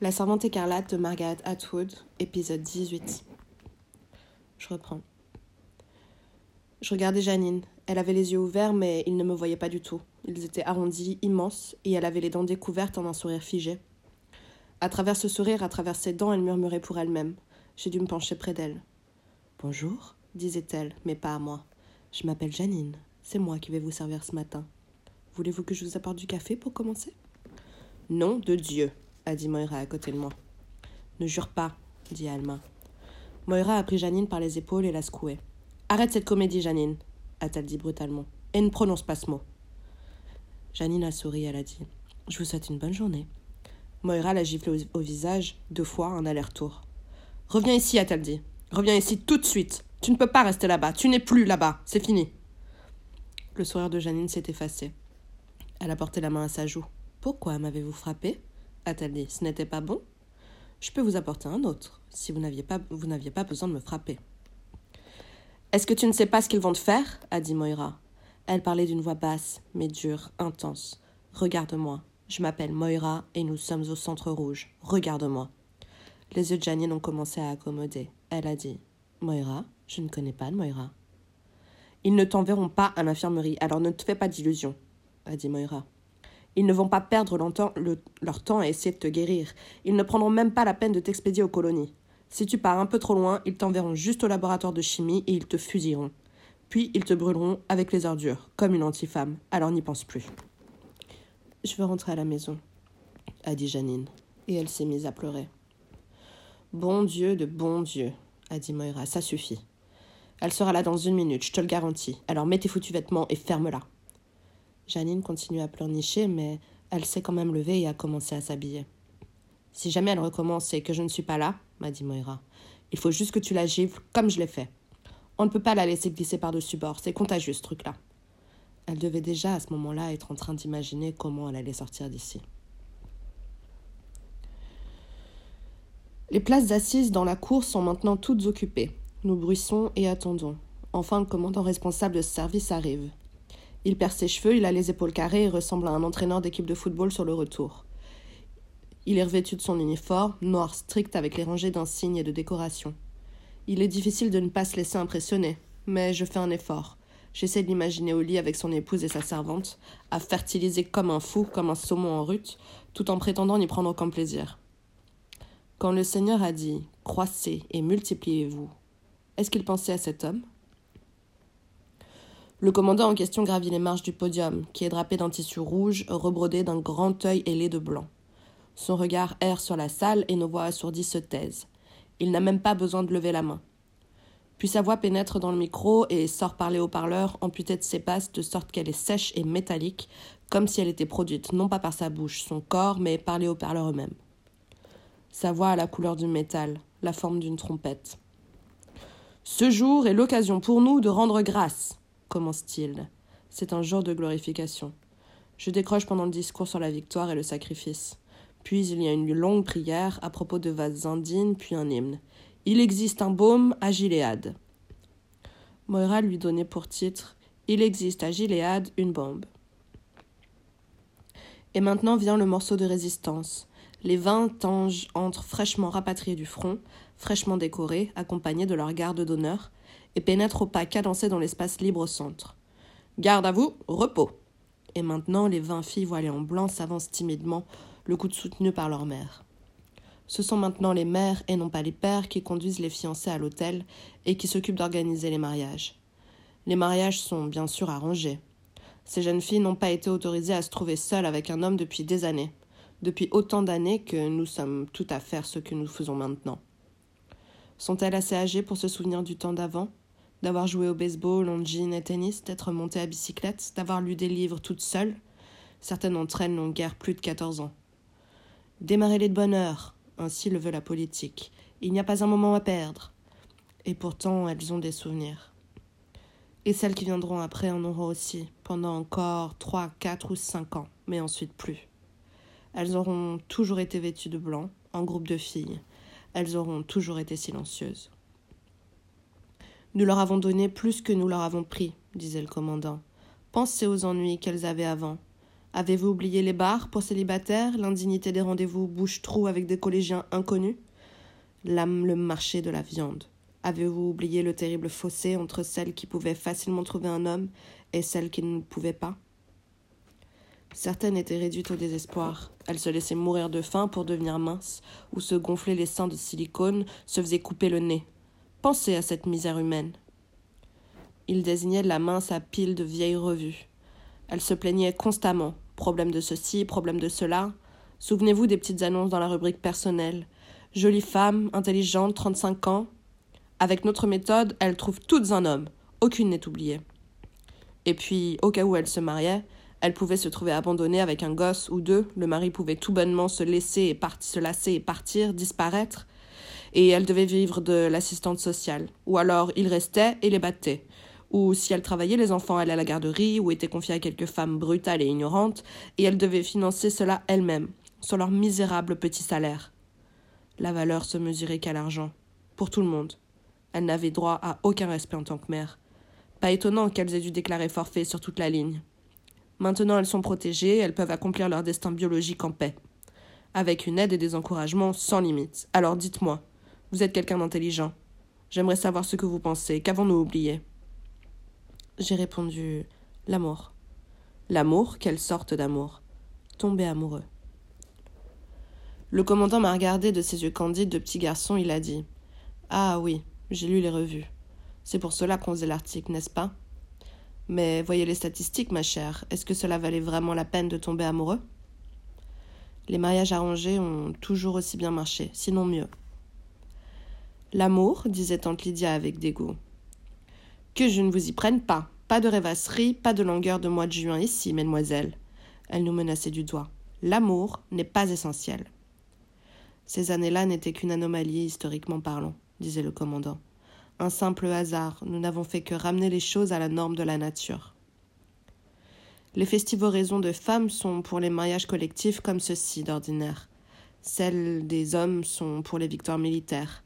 La servante écarlate de Margaret Atwood, épisode 18. Je reprends. Je regardais Janine. Elle avait les yeux ouverts, mais il ne me voyait pas du tout. Ils étaient arrondis, immenses, et elle avait les dents découvertes en un sourire figé. À travers ce sourire, à travers ses dents, elle murmurait pour elle-même. J'ai dû me pencher près d'elle. Bonjour, disait-elle, mais pas à moi. Je m'appelle Janine. C'est moi qui vais vous servir ce matin. Voulez-vous que je vous apporte du café pour commencer? Nom de Dieu, a dit Moira à côté de moi. Ne jure pas, dit Alma. Moira a pris Janine par les épaules et l'a secouée. Arrête cette comédie, Janine, a-t-elle dit brutalement, et ne prononce pas ce mot. Janine a souri, elle a dit Je vous souhaite une bonne journée. Moira l'a giflé au, visage, deux fois, un aller-retour. Reviens ici, a-t-elle dit. Reviens ici tout de suite. Tu ne peux pas rester là-bas. Tu n'es plus là-bas. C'est fini. Le sourire de Janine s'est effacé. Elle a porté la main à sa joue. Pourquoi m'avez-vous frappé a-t-elle dit. Ce n'était pas bon Je peux vous apporter un autre, si vous n'aviez pas, pas besoin de me frapper. Est-ce que tu ne sais pas ce qu'ils vont te faire? a dit Moira. Elle parlait d'une voix basse, mais dure, intense. Regarde-moi. Je m'appelle Moira et nous sommes au centre rouge. Regarde-moi. Les yeux de Janine ont commencé à accommoder. Elle a dit Moira, je ne connais pas de Moira. Ils ne t'enverront pas à l'infirmerie, alors ne te fais pas d'illusions, a dit Moira. Ils ne vont pas perdre leur temps à essayer de te guérir. Ils ne prendront même pas la peine de t'expédier aux colonies. Si tu pars un peu trop loin, ils t'enverront juste au laboratoire de chimie et ils te fusilleront. Puis ils te brûleront avec les ordures, comme une antifemme. Alors n'y pense plus. Je veux rentrer à la maison, a dit Janine, et elle s'est mise à pleurer. Bon Dieu de bon Dieu, a dit Moira, ça suffit. Elle sera là dans une minute, je te le garantis. Alors mets tes foutus vêtements et ferme-la. Janine continue à pleurnicher, mais elle s'est quand même levée et a commencé à s'habiller. Si jamais elle recommence et que je ne suis pas là, m'a dit Moira, il faut juste que tu la gifles comme je l'ai fait. On ne peut pas la laisser glisser par-dessus bord, c'est contagieux ce truc-là. Elle devait déjà à ce moment-là être en train d'imaginer comment elle allait sortir d'ici. Les places assises dans la cour sont maintenant toutes occupées. Nous bruissons et attendons. Enfin, le commandant responsable de ce service arrive. Il perd ses cheveux, il a les épaules carrées et ressemble à un entraîneur d'équipe de football sur le retour. Il est revêtu de son uniforme, noir strict avec les rangées d'insignes et de décorations. Il est difficile de ne pas se laisser impressionner, mais je fais un effort. J'essaie de l'imaginer au lit avec son épouse et sa servante, à fertiliser comme un fou, comme un saumon en rut, tout en prétendant n'y prendre aucun plaisir. Quand le Seigneur a dit Croissez et multipliez-vous, est-ce qu'il pensait à cet homme? Le commandant en question gravit les marches du podium, qui est drapé d'un tissu rouge rebrodé d'un grand œil ailé de blanc. Son regard erre sur la salle et nos voix assourdies se taisent. Il n'a même pas besoin de lever la main. Puis sa voix pénètre dans le micro et sort par les haut-parleurs amputée de ses passes de sorte qu'elle est sèche et métallique, comme si elle était produite non pas par sa bouche, son corps, mais par les haut-parleurs eux-mêmes. Sa voix a la couleur du métal, la forme d'une trompette. Ce jour est l'occasion pour nous de rendre grâce commence-t-il. C'est un jour de glorification. Je décroche pendant le discours sur la victoire et le sacrifice. Puis il y a une longue prière à propos de vases indignes, puis un hymne. Il existe un baume à Gilead. Moira lui donnait pour titre Il existe à Gilead une bombe. Et maintenant vient le morceau de résistance. Les vingt anges entrent fraîchement rapatriés du front, fraîchement décorés, accompagnés de leur garde d'honneur, et pénètre au pas cadencé dans l'espace libre au centre. Garde à vous, repos. Et maintenant, les vingt filles voilées en blanc s'avancent timidement, le coude soutenu par leur mère. Ce sont maintenant les mères et non pas les pères qui conduisent les fiancés à l'hôtel et qui s'occupent d'organiser les mariages. Les mariages sont bien sûr arrangés. Ces jeunes filles n'ont pas été autorisées à se trouver seules avec un homme depuis des années, depuis autant d'années que nous sommes tout à faire ce que nous faisons maintenant. Sont-elles assez âgées pour se souvenir du temps d'avant? D'avoir joué au baseball, en jean et tennis, d'être montées à bicyclette, d'avoir lu des livres toutes seules Certaines d'entre elles n'ont guère plus de quatorze ans. Démarrez-les de bonne heure, ainsi le veut la politique. Il n'y a pas un moment à perdre. Et pourtant, elles ont des souvenirs. Et celles qui viendront après en auront aussi, pendant encore trois, quatre ou cinq ans, mais ensuite plus. Elles auront toujours été vêtues de blanc, en groupe de filles, elles auront toujours été silencieuses. Nous leur avons donné plus que nous leur avons pris, disait le commandant. Pensez aux ennuis qu'elles avaient avant. Avez-vous oublié les bars pour célibataires, l'indignité des rendez-vous bouche-trou avec des collégiens inconnus? L'âme, le marché de la viande. Avez-vous oublié le terrible fossé entre celles qui pouvaient facilement trouver un homme et celles qui ne pouvaient pas? Certaines étaient réduites au désespoir. Elles se laissaient mourir de faim pour devenir minces, ou se gonfler les seins de silicone, se faisaient couper le nez. Pensez à cette misère humaine. Il désignait la main sa pile de vieilles revues. Elle se plaignait constamment. Problème de ceci, problème de cela. Souvenez-vous des petites annonces dans la rubrique personnelle. Jolie femme, intelligente, 35 ans. Avec notre méthode, elle trouve toutes un homme. Aucune n'est oubliée. Et puis, au cas où elle se mariait, elle pouvait se trouver abandonnée avec un gosse ou deux, le mari pouvait tout bonnement se laisser et se lasser et partir, disparaître, et elle devait vivre de l'assistante sociale. Ou alors il restait et les battait. Ou si elle travaillait, les enfants allaient à la garderie ou étaient confiés à quelques femmes brutales et ignorantes, et elle devait financer cela elle-même, sur leur misérable petit salaire. La valeur se mesurait qu'à l'argent, pour tout le monde. Elle n'avait droit à aucun respect en tant que mère. Pas étonnant qu'elles aient dû déclarer forfait sur toute la ligne. Maintenant elles sont protégées, elles peuvent accomplir leur destin biologique en paix. Avec une aide et des encouragements sans limite. Alors dites-moi, vous êtes quelqu'un d'intelligent. J'aimerais savoir ce que vous pensez. Qu'avons-nous oublié? J'ai répondu l'amour. L'amour Quelle sorte d'amour? Tomber amoureux. Le commandant m'a regardé de ses yeux candides de petit garçon, il a dit Ah oui, j'ai lu les revues. C'est pour cela qu'on faisait l'article, n'est-ce pas? Mais voyez les statistiques, ma chère. Est-ce que cela valait vraiment la peine de tomber amoureux? Les mariages arrangés ont toujours aussi bien marché, sinon mieux. L'amour, disait tante Lydia avec dégoût. Que je ne vous y prenne pas. Pas de rêvasserie, pas de longueur de mois de juin ici, mesdemoiselles. Elle nous menaçait du doigt. L'amour n'est pas essentiel. Ces années-là n'étaient qu'une anomalie historiquement parlant, disait le commandant un simple hasard, nous n'avons fait que ramener les choses à la norme de la nature. Les festivoraisons de femmes sont pour les mariages collectifs comme ceci d'ordinaire. Celles des hommes sont pour les victoires militaires.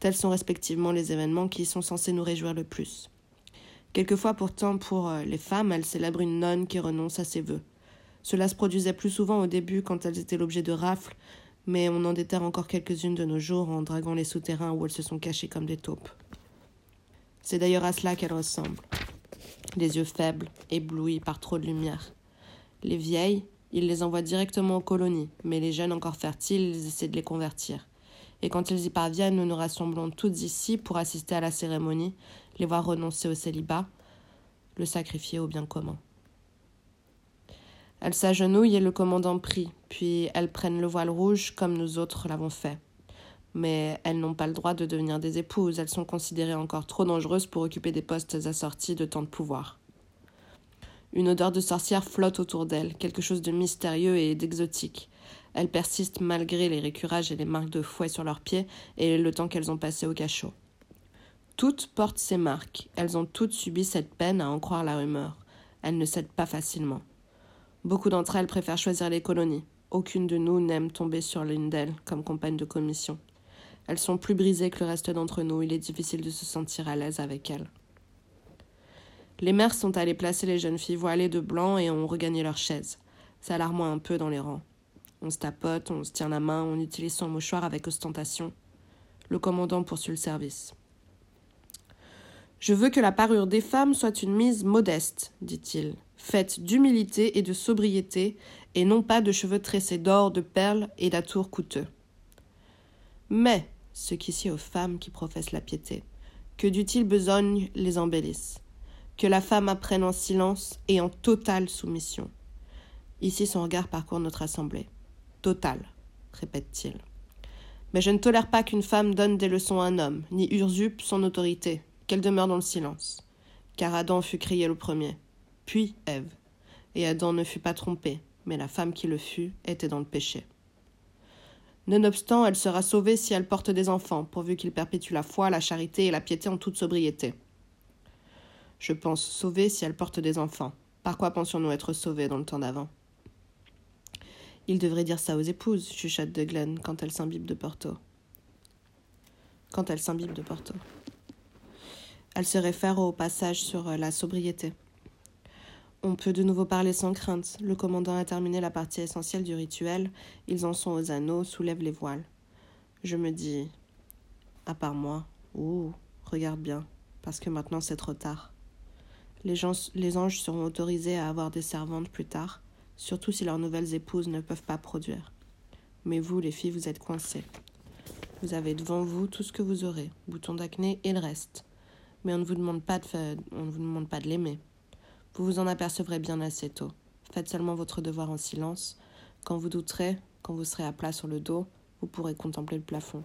Tels sont respectivement les événements qui sont censés nous réjouir le plus. Quelquefois pourtant pour euh, les femmes, elles célèbrent une nonne qui renonce à ses vœux. Cela se produisait plus souvent au début quand elles étaient l'objet de rafles, mais on en déterre encore quelques-unes de nos jours en draguant les souterrains où elles se sont cachées comme des taupes. C'est d'ailleurs à cela qu'elles ressemblent. Les yeux faibles, éblouis par trop de lumière. Les vieilles, ils les envoient directement aux colonies, mais les jeunes encore fertiles, ils essaient de les convertir. Et quand ils y parviennent, nous nous rassemblons toutes ici pour assister à la cérémonie, les voir renoncer au célibat, le sacrifier au bien commun. Elles s'agenouillent et le commandant prie, puis elles prennent le voile rouge comme nous autres l'avons fait mais elles n'ont pas le droit de devenir des épouses, elles sont considérées encore trop dangereuses pour occuper des postes assortis de tant de pouvoir. Une odeur de sorcière flotte autour d'elles, quelque chose de mystérieux et d'exotique. Elles persistent malgré les récurages et les marques de fouet sur leurs pieds et le temps qu'elles ont passé au cachot. Toutes portent ces marques, elles ont toutes subi cette peine à en croire la rumeur. Elles ne cèdent pas facilement. Beaucoup d'entre elles préfèrent choisir les colonies. Aucune de nous n'aime tomber sur l'une d'elles comme compagne de commission. Elles sont plus brisées que le reste d'entre nous, il est difficile de se sentir à l'aise avec elles. Les mères sont allées placer les jeunes filles voilées de blanc et ont regagné leurs chaises, s'alarmant un peu dans les rangs. On se tapote, on se tient la main, on utilise son mouchoir avec ostentation. Le commandant poursuit le service. Je veux que la parure des femmes soit une mise modeste, dit-il, faite d'humilité et de sobriété, et non pas de cheveux tressés d'or, de perles et d'atours coûteux. Mais, ce qu'ici aux femmes qui professent la piété, que d'utiles besognes les embellissent, que la femme apprenne en silence et en totale soumission. Ici son regard parcourt notre assemblée. Total, répète-t-il. Mais je ne tolère pas qu'une femme donne des leçons à un homme, ni usurpe son autorité, qu'elle demeure dans le silence. Car Adam fut crié le premier, puis Ève. Et Adam ne fut pas trompé, mais la femme qui le fut était dans le péché. Nonobstant, elle sera sauvée si elle porte des enfants, pourvu qu'ils perpétuent la foi, la charité et la piété en toute sobriété. Je pense sauvée si elle porte des enfants. Par quoi pensions-nous être sauvés dans le temps d'avant? Il devrait dire ça aux épouses, chuchote de Glenn quand elle s'imbibe de Porto. Quand elle s'imbibe de Porto. Elle se réfère au passage sur la sobriété. On peut de nouveau parler sans crainte. Le commandant a terminé la partie essentielle du rituel. Ils en sont aux anneaux, soulèvent les voiles. Je me dis, à part moi, ouh, regarde bien, parce que maintenant c'est trop tard. Les, gens, les anges seront autorisés à avoir des servantes plus tard, surtout si leurs nouvelles épouses ne peuvent pas produire. Mais vous, les filles, vous êtes coincées. Vous avez devant vous tout ce que vous aurez, bouton d'acné et le reste. Mais on ne vous demande pas de, on ne vous demande pas de l'aimer. Vous vous en apercevrez bien assez tôt. Faites seulement votre devoir en silence. Quand vous douterez, quand vous serez à plat sur le dos, vous pourrez contempler le plafond.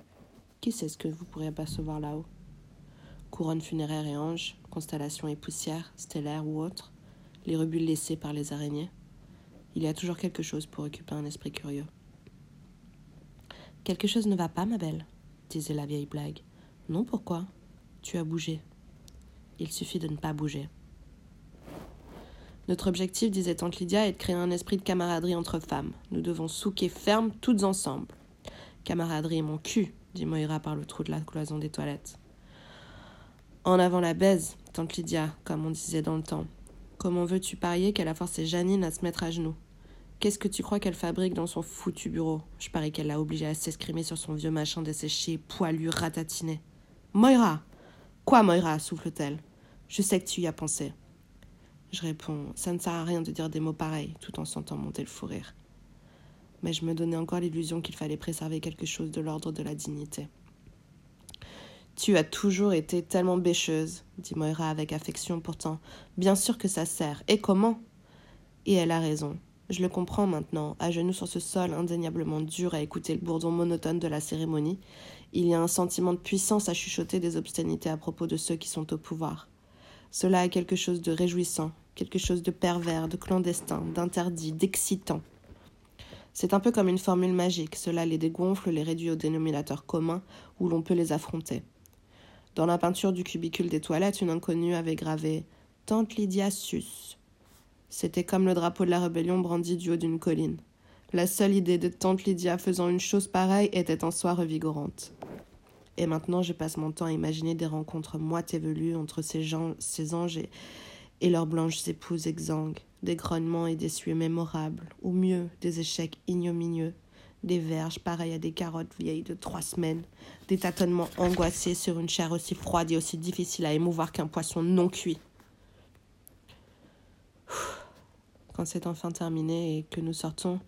Qui sait ce que vous pourrez apercevoir là-haut? Couronne funéraire et anges, constellations et poussières, stellaires ou autres, les rebuts laissés par les araignées. Il y a toujours quelque chose pour occuper un esprit curieux. Quelque chose ne va pas, ma belle, disait la vieille blague. Non, pourquoi? Tu as bougé. Il suffit de ne pas bouger. Notre objectif, disait Tante Lydia, est de créer un esprit de camaraderie entre femmes. Nous devons souquer ferme toutes ensemble. Camaraderie, mon cul, dit Moira par le trou de la cloison des toilettes. En avant la baise, Tante Lydia, comme on disait dans le temps. Comment veux-tu parier qu'elle a forcé Janine à se mettre à genoux? Qu'est-ce que tu crois qu'elle fabrique dans son foutu bureau? Je parie qu'elle l'a obligée à s'escrimer sur son vieux machin desséché, poilu, ratatiné. Moira Quoi, Moira souffle-t-elle. Je sais que tu y as pensé. Je réponds Ça ne sert à rien de dire des mots pareils, tout en sentant monter le fou rire. Mais je me donnais encore l'illusion qu'il fallait préserver quelque chose de l'ordre de la dignité. Tu as toujours été tellement bêcheuse, dit Moira avec affection pourtant. Bien sûr que ça sert. Et comment? Et elle a raison. Je le comprends maintenant, à genoux sur ce sol indéniablement dur à écouter le bourdon monotone de la cérémonie, il y a un sentiment de puissance à chuchoter des obscénités à propos de ceux qui sont au pouvoir. Cela a quelque chose de réjouissant, quelque chose de pervers, de clandestin, d'interdit, d'excitant. C'est un peu comme une formule magique, cela les dégonfle, les réduit au dénominateur commun où l'on peut les affronter. Dans la peinture du cubicule des toilettes, une inconnue avait gravé Tante Lydia Sus, c'était comme le drapeau de la rébellion brandi du haut d'une colline. La seule idée de tante Lydia faisant une chose pareille était en soi revigorante. Et maintenant, je passe mon temps à imaginer des rencontres moites et velues entre ces, gens, ces anges et, leurs blanches épouses exsangues, des grognements et des suées mémorables, ou mieux, des échecs ignominieux, des verges pareilles à des carottes vieilles de trois semaines, des tâtonnements angoissés sur une chair aussi froide et aussi difficile à émouvoir qu'un poisson non cuit. Quand c'est enfin terminé et que nous sortons,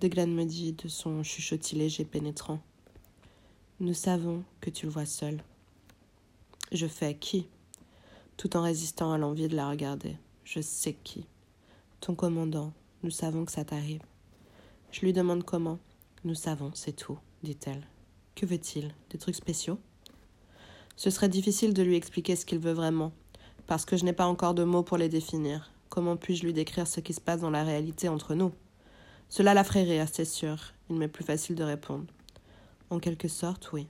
Deglan me dit de son chuchotis léger pénétrant. Nous savons que tu le vois seul. Je fais qui? Tout en résistant à l'envie de la regarder. Je sais qui. Ton commandant, nous savons que ça t'arrive. Je lui demande comment. Nous savons, c'est tout, dit-elle. Que veut-il? Des trucs spéciaux? Ce serait difficile de lui expliquer ce qu'il veut vraiment, parce que je n'ai pas encore de mots pour les définir. Comment puis-je lui décrire ce qui se passe dans la réalité entre nous? Cela la ferait rire, c'est sûr. Il m'est plus facile de répondre. En quelque sorte, oui.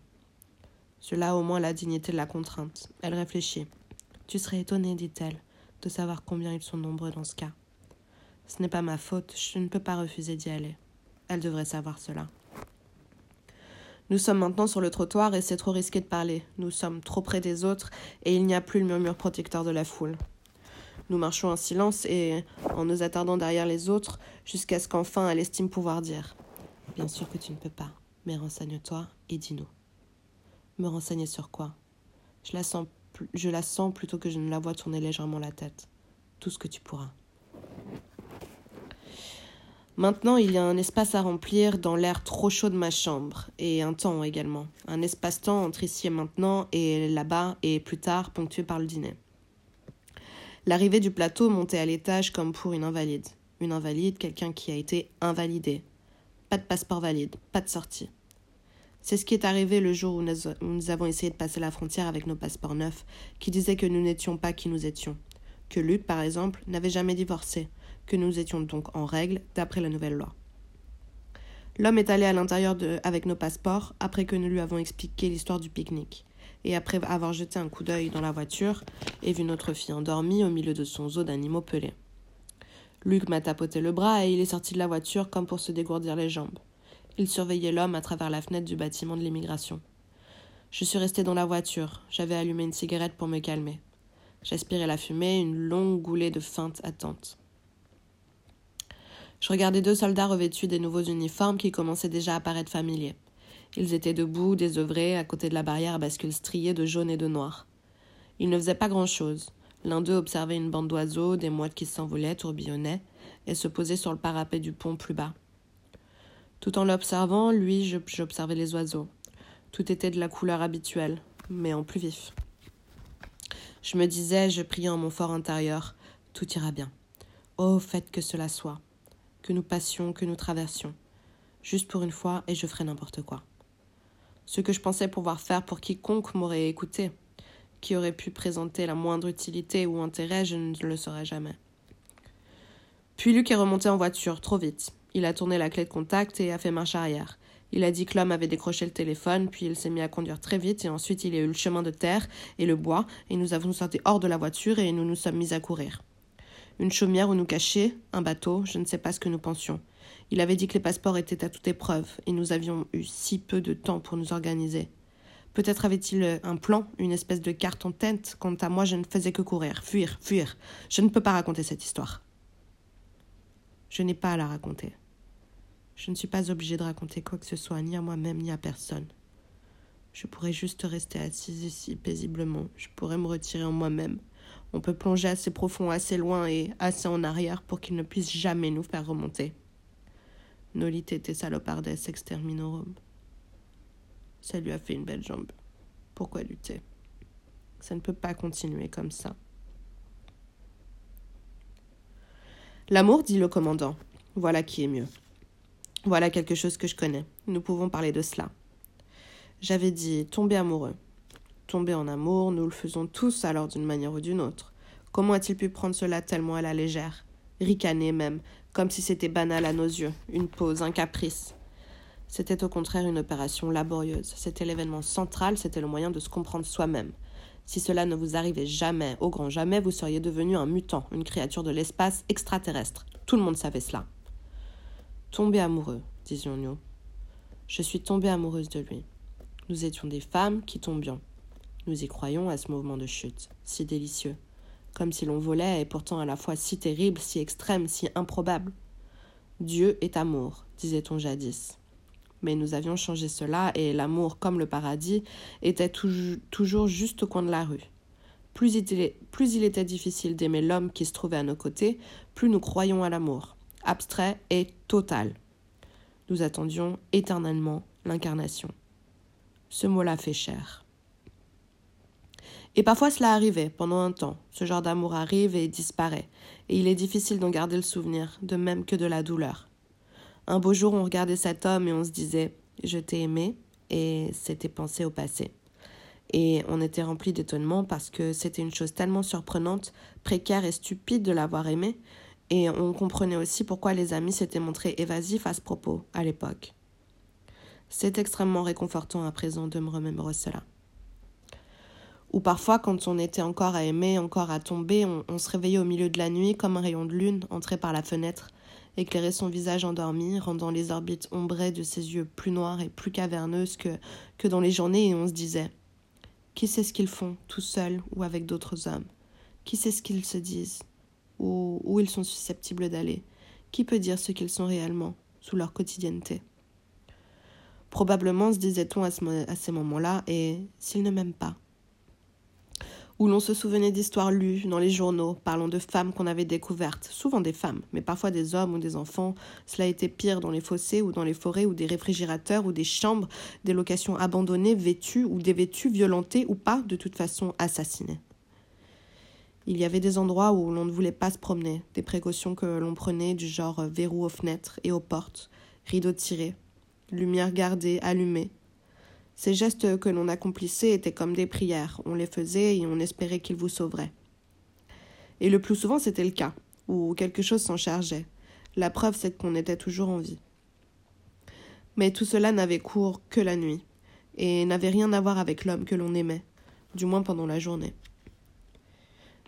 Cela a au moins la dignité de la contrainte. Elle réfléchit. Tu serais étonnée, dit-elle, de savoir combien ils sont nombreux dans ce cas. Ce n'est pas ma faute, je ne peux pas refuser d'y aller. Elle devrait savoir cela. Nous sommes maintenant sur le trottoir et c'est trop risqué de parler. Nous sommes trop près des autres et il n'y a plus le murmure protecteur de la foule. Nous marchons en silence et en nous attardant derrière les autres jusqu'à ce qu'enfin elle estime pouvoir dire Bien sûr que tu ne peux pas, mais renseigne-toi et dis-nous. Me renseigner sur quoi? Je la, sens, je la sens plutôt que je ne la vois tourner légèrement la tête. Tout ce que tu pourras. Maintenant, il y a un espace à remplir dans l'air trop chaud de ma chambre, et un temps également. Un espace-temps entre ici et maintenant, et là-bas, et plus tard, ponctué par le dîner. L'arrivée du plateau montait à l'étage comme pour une invalide. Une invalide, quelqu'un qui a été invalidé. Pas de passeport valide, pas de sortie. C'est ce qui est arrivé le jour où nous avons essayé de passer la frontière avec nos passeports neufs, qui disaient que nous n'étions pas qui nous étions. Que Luc, par exemple, n'avait jamais divorcé, que nous étions donc en règle d'après la nouvelle loi. L'homme est allé à l'intérieur avec nos passeports après que nous lui avons expliqué l'histoire du pique-nique et après avoir jeté un coup d'œil dans la voiture et vu notre fille endormie au milieu de son zoo d'animaux pelés. Luc m'a tapoté le bras et il est sorti de la voiture comme pour se dégourdir les jambes. Il surveillait l'homme à travers la fenêtre du bâtiment de l'immigration. Je suis restée dans la voiture. J'avais allumé une cigarette pour me calmer. J'aspirais la fumée, une longue goulée de feinte attente. Je regardais deux soldats revêtus des nouveaux uniformes qui commençaient déjà à paraître familiers. Ils étaient debout, désœuvrés, à côté de la barrière à bascule striée de jaune et de noir. Ils ne faisaient pas grand-chose. L'un d'eux observait une bande d'oiseaux, des mouettes qui s'envolaient, tourbillonnaient, et se posait sur le parapet du pont plus bas. Tout en l'observant, lui, j'observais les oiseaux. Tout était de la couleur habituelle, mais en plus vif. Je me disais, je priais en mon fort intérieur, tout ira bien. Oh, faites que cela soit, que nous passions, que nous traversions, juste pour une fois, et je ferai n'importe quoi ce que je pensais pouvoir faire pour quiconque m'aurait écouté, qui aurait pu présenter la moindre utilité ou intérêt, je ne le saurais jamais. Puis Luc est remonté en voiture, trop vite. Il a tourné la clé de contact et a fait marche arrière. Il a dit que l'homme avait décroché le téléphone, puis il s'est mis à conduire très vite, et ensuite il a eu le chemin de terre et le bois, et nous avons sorti hors de la voiture et nous nous sommes mis à courir. Une chaumière où nous cacher, un bateau, je ne sais pas ce que nous pensions. Il avait dit que les passeports étaient à toute épreuve, et nous avions eu si peu de temps pour nous organiser. Peut-être avait-il un plan, une espèce de carte en tête. Quant à moi, je ne faisais que courir, fuir, fuir. Je ne peux pas raconter cette histoire. Je n'ai pas à la raconter. Je ne suis pas obligée de raconter quoi que ce soit, ni à moi-même, ni à personne. Je pourrais juste rester assise ici paisiblement. Je pourrais me retirer en moi-même. On peut plonger assez profond, assez loin et assez en arrière pour qu'il ne puisse jamais nous faire remonter. Nolite te salopardes exterminorum. Ça lui a fait une belle jambe. Pourquoi lutter? Ça ne peut pas continuer comme ça. L'amour, dit le commandant. Voilà qui est mieux. Voilà quelque chose que je connais. Nous pouvons parler de cela. J'avais dit tomber amoureux. Tomber en amour, nous le faisons tous alors d'une manière ou d'une autre. Comment a-t-il pu prendre cela tellement à la légère? Ricaner même, comme si c'était banal à nos yeux, une pause, un caprice. C'était au contraire une opération laborieuse. C'était l'événement central, c'était le moyen de se comprendre soi-même. Si cela ne vous arrivait jamais, au grand jamais, vous seriez devenu un mutant, une créature de l'espace extraterrestre. Tout le monde savait cela. Tomber amoureux, disions-nous. Je suis tombée amoureuse de lui. Nous étions des femmes qui tombions. Nous y croyons à ce mouvement de chute, si délicieux comme si l'on volait, et pourtant à la fois si terrible, si extrême, si improbable. Dieu est amour, disait-on jadis. Mais nous avions changé cela, et l'amour, comme le paradis, était toujours juste au coin de la rue. Plus il, était difficile d'aimer l'homme qui se trouvait à nos côtés, plus nous croyions à l'amour, abstrait et total. Nous attendions éternellement l'incarnation. Ce mot-là fait cher. Et parfois cela arrivait, pendant un temps. Ce genre d'amour arrive et disparaît, et il est difficile d'en garder le souvenir, de même que de la douleur. Un beau jour, on regardait cet homme et on se disait Je t'ai aimé, et c'était pensé au passé. Et on était rempli d'étonnement parce que c'était une chose tellement surprenante, précaire et stupide de l'avoir aimé, et on comprenait aussi pourquoi les amis s'étaient montrés évasifs à ce propos, à l'époque. C'est extrêmement réconfortant à présent de me remémorer cela. Ou parfois, quand on était encore à aimer, encore à tomber, on, se réveillait au milieu de la nuit comme un rayon de lune entré par la fenêtre, éclairait son visage endormi, rendant les orbites ombrées de ses yeux plus noirs et plus caverneuses que, dans les journées, et on se disait Qui sait ce qu'ils font, tout seuls ou avec d'autres hommes? Qui sait ce qu'ils se disent? Ou où ils sont susceptibles d'aller? Qui peut dire ce qu'ils sont réellement, sous leur quotidienneté? Probablement, se disait-on à ces moments-là, et s'ils ne m'aiment pas où l'on se souvenait d'histoires lues dans les journaux parlant de femmes qu'on avait découvertes, souvent des femmes, mais parfois des hommes ou des enfants. Cela était pire dans les fossés ou dans les forêts ou des réfrigérateurs ou des chambres, des locations abandonnées, vêtues ou dévêtues, violentées ou pas, de toute façon assassinées. Il y avait des endroits où l'on ne voulait pas se promener, des précautions que l'on prenait du genre verrou aux fenêtres et aux portes, rideaux tirés, lumière gardée, allumée, ces gestes que l'on accomplissait étaient comme des prières. On les faisait et on espérait qu'ils vous sauveraient. Et le plus souvent, c'était le cas, où quelque chose s'en chargeait. La preuve, c'est qu'on était toujours en vie. Mais tout cela n'avait cours que la nuit, et n'avait rien à voir avec l'homme que l'on aimait, du moins pendant la journée.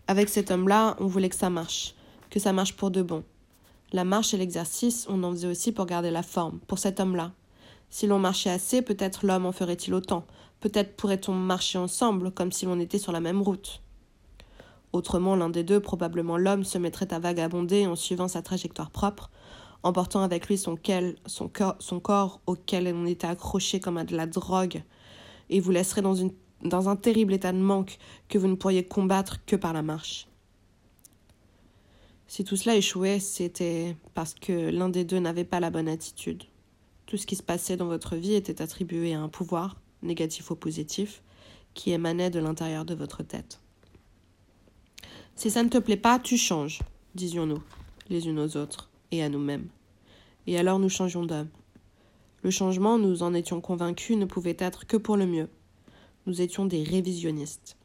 Avec cet homme-là, on voulait que ça marche, que ça marche pour de bon. La marche et l'exercice, on en faisait aussi pour garder la forme, pour cet homme-là, si l'on marchait assez, peut-être l'homme en ferait-il autant. Peut-être pourrait-on marcher ensemble, comme si l'on était sur la même route. Autrement, l'un des deux, probablement l'homme, se mettrait à vagabonder en suivant sa trajectoire propre, emportant avec lui son, son, son corps auquel on était accroché comme à de la drogue, et vous laisserait dans un terrible état de manque que vous ne pourriez combattre que par la marche. Si tout cela échouait, c'était parce que l'un des deux n'avait pas la bonne attitude. Tout ce qui se passait dans votre vie était attribué à un pouvoir, négatif ou positif, qui émanait de l'intérieur de votre tête. Si ça ne te plaît pas, tu changes, disions-nous, les unes aux autres, et à nous-mêmes. Et alors nous changions d'homme. Le changement, nous en étions convaincus, ne pouvait être que pour le mieux. Nous étions des révisionnistes.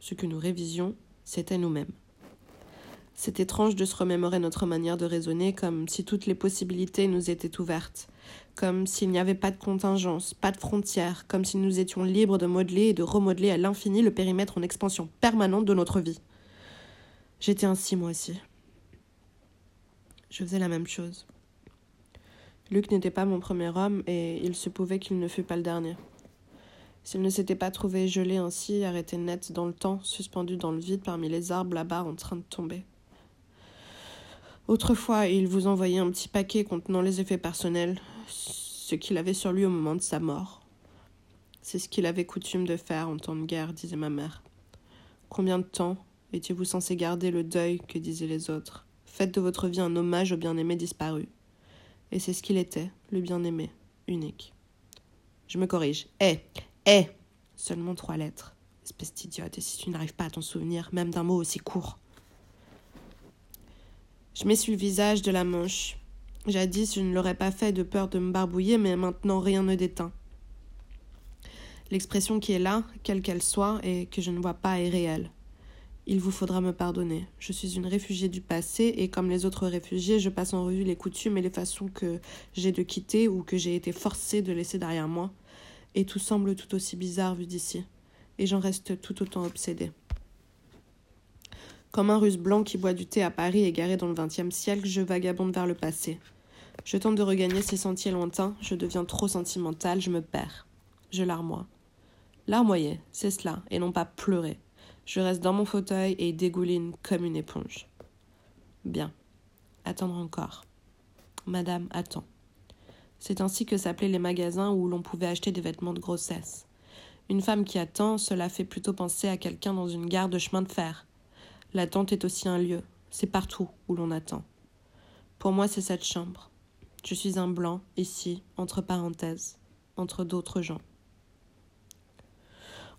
Ce que nous révisions, c'était nous-mêmes. C'est étrange de se remémorer notre manière de raisonner comme si toutes les possibilités nous étaient ouvertes, comme s'il n'y avait pas de contingence, pas de frontières, comme si nous étions libres de modeler et de remodeler à l'infini le périmètre en expansion permanente de notre vie. J'étais ainsi moi aussi. Je faisais la même chose. Luc n'était pas mon premier homme et il se pouvait qu'il ne fût pas le dernier. S'il ne s'était pas trouvé gelé ainsi, arrêté net dans le temps, suspendu dans le vide parmi les arbres là-bas en train de tomber. Autrefois, il vous envoyait un petit paquet contenant les effets personnels, ce qu'il avait sur lui au moment de sa mort. C'est ce qu'il avait coutume de faire en temps de guerre, disait ma mère. Combien de temps étiez-vous censé garder le deuil que disaient les autres? Faites de votre vie un hommage au bien-aimé disparu. Et c'est ce qu'il était, le bien-aimé, unique. Je me corrige. Eh Eh Seulement trois lettres. Espèce d'idiote, et si tu n'arrives pas à t'en souvenir, même d'un mot aussi court. Je m'essuie le visage de la manche. Jadis, je ne l'aurais pas fait de peur de me barbouiller, mais maintenant rien ne déteint. L'expression qui est là, quelle qu'elle soit, et que je ne vois pas est réelle. Il vous faudra me pardonner. Je suis une réfugiée du passé, et comme les autres réfugiés, je passe en revue les coutumes et les façons que j'ai de quitter ou que j'ai été forcée de laisser derrière moi. Et tout semble tout aussi bizarre vu d'ici. Et j'en reste tout autant obsédée. Comme un russe blanc qui boit du thé à Paris égaré dans le XXe siècle, je vagabonde vers le passé. Je tente de regagner ces sentiers lointains, je deviens trop sentimentale, je me perds. Je larmoie. Larmoyer, c'est cela, et non pas pleurer. Je reste dans mon fauteuil et dégouline comme une éponge. Bien. Attendre encore. Madame attend. C'est ainsi que s'appelaient les magasins où l'on pouvait acheter des vêtements de grossesse. Une femme qui attend, cela fait plutôt penser à quelqu'un dans une gare de chemin de fer. L'attente est aussi un lieu, c'est partout où l'on attend. Pour moi, c'est cette chambre. Je suis un blanc, ici, entre parenthèses, entre d'autres gens.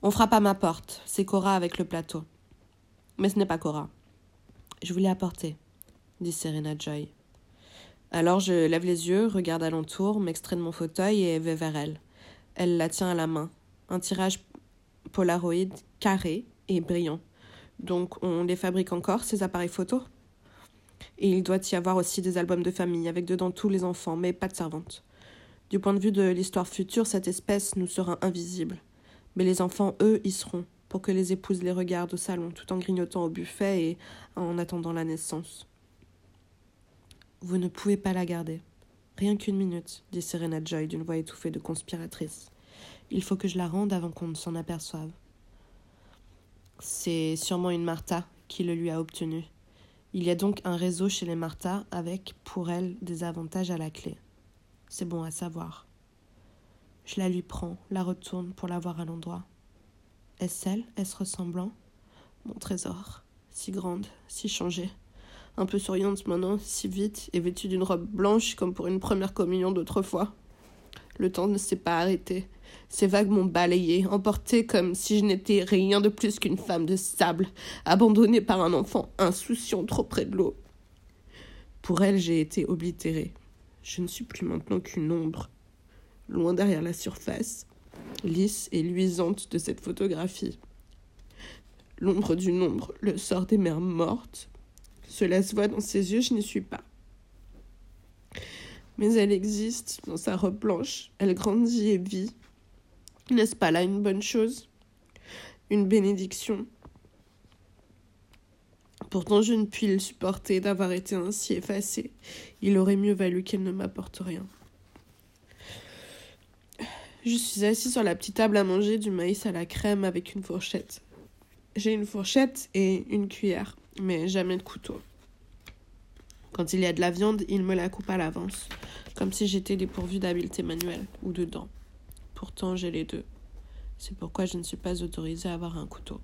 On frappe à ma porte, c'est Cora avec le plateau. Mais ce n'est pas Cora. Je voulais apporter, dit Serena Joy. Alors je lève les yeux, regarde alentour, m'extrais de mon fauteuil et vais vers elle. Elle la tient à la main. Un tirage Polaroid carré et brillant. Donc on les fabrique encore, ces appareils photo. Et il doit y avoir aussi des albums de famille, avec dedans tous les enfants, mais pas de servantes. Du point de vue de l'histoire future, cette espèce nous sera invisible. Mais les enfants, eux, y seront, pour que les épouses les regardent au salon, tout en grignotant au buffet et en attendant la naissance. Vous ne pouvez pas la garder. Rien qu'une minute, dit Serena Joy d'une voix étouffée de conspiratrice. Il faut que je la rende avant qu'on ne s'en aperçoive. C'est sûrement une Martha qui le lui a obtenu. Il y a donc un réseau chez les Martha avec, pour elle, des avantages à la clé. C'est bon à savoir. Je la lui prends, la retourne pour la voir à l'endroit. Est-ce elle? Est-ce ressemblant? Mon trésor, si grande, si changée. Un peu souriante maintenant, si vite, et vêtue d'une robe blanche comme pour une première communion d'autrefois. Le temps ne s'est pas arrêté. Ces vagues m'ont balayé, emporté comme si je n'étais rien de plus qu'une femme de sable, abandonnée par un enfant insouciant trop près de l'eau. Pour elle, j'ai été oblitérée. Je ne suis plus maintenant qu'une ombre, loin derrière la surface, lisse et luisante de cette photographie. L'ombre d'une ombre, le sort des mères mortes. Cela se voit dans ses yeux, je n'y suis pas mais elle existe dans sa robe blanche, elle grandit et vit. N'est-ce pas là une bonne chose? Une bénédiction? Pourtant je ne puis le supporter d'avoir été ainsi effacée. Il aurait mieux valu qu'elle ne m'apporte rien. Je suis assis sur la petite table à manger du maïs à la crème avec une fourchette. J'ai une fourchette et une cuillère, mais jamais de couteau. Quand il y a de la viande, il me la coupe à l'avance, comme si j'étais dépourvue d'habileté manuelle ou de dents. Pourtant, j'ai les deux. C'est pourquoi je ne suis pas autorisée à avoir un couteau.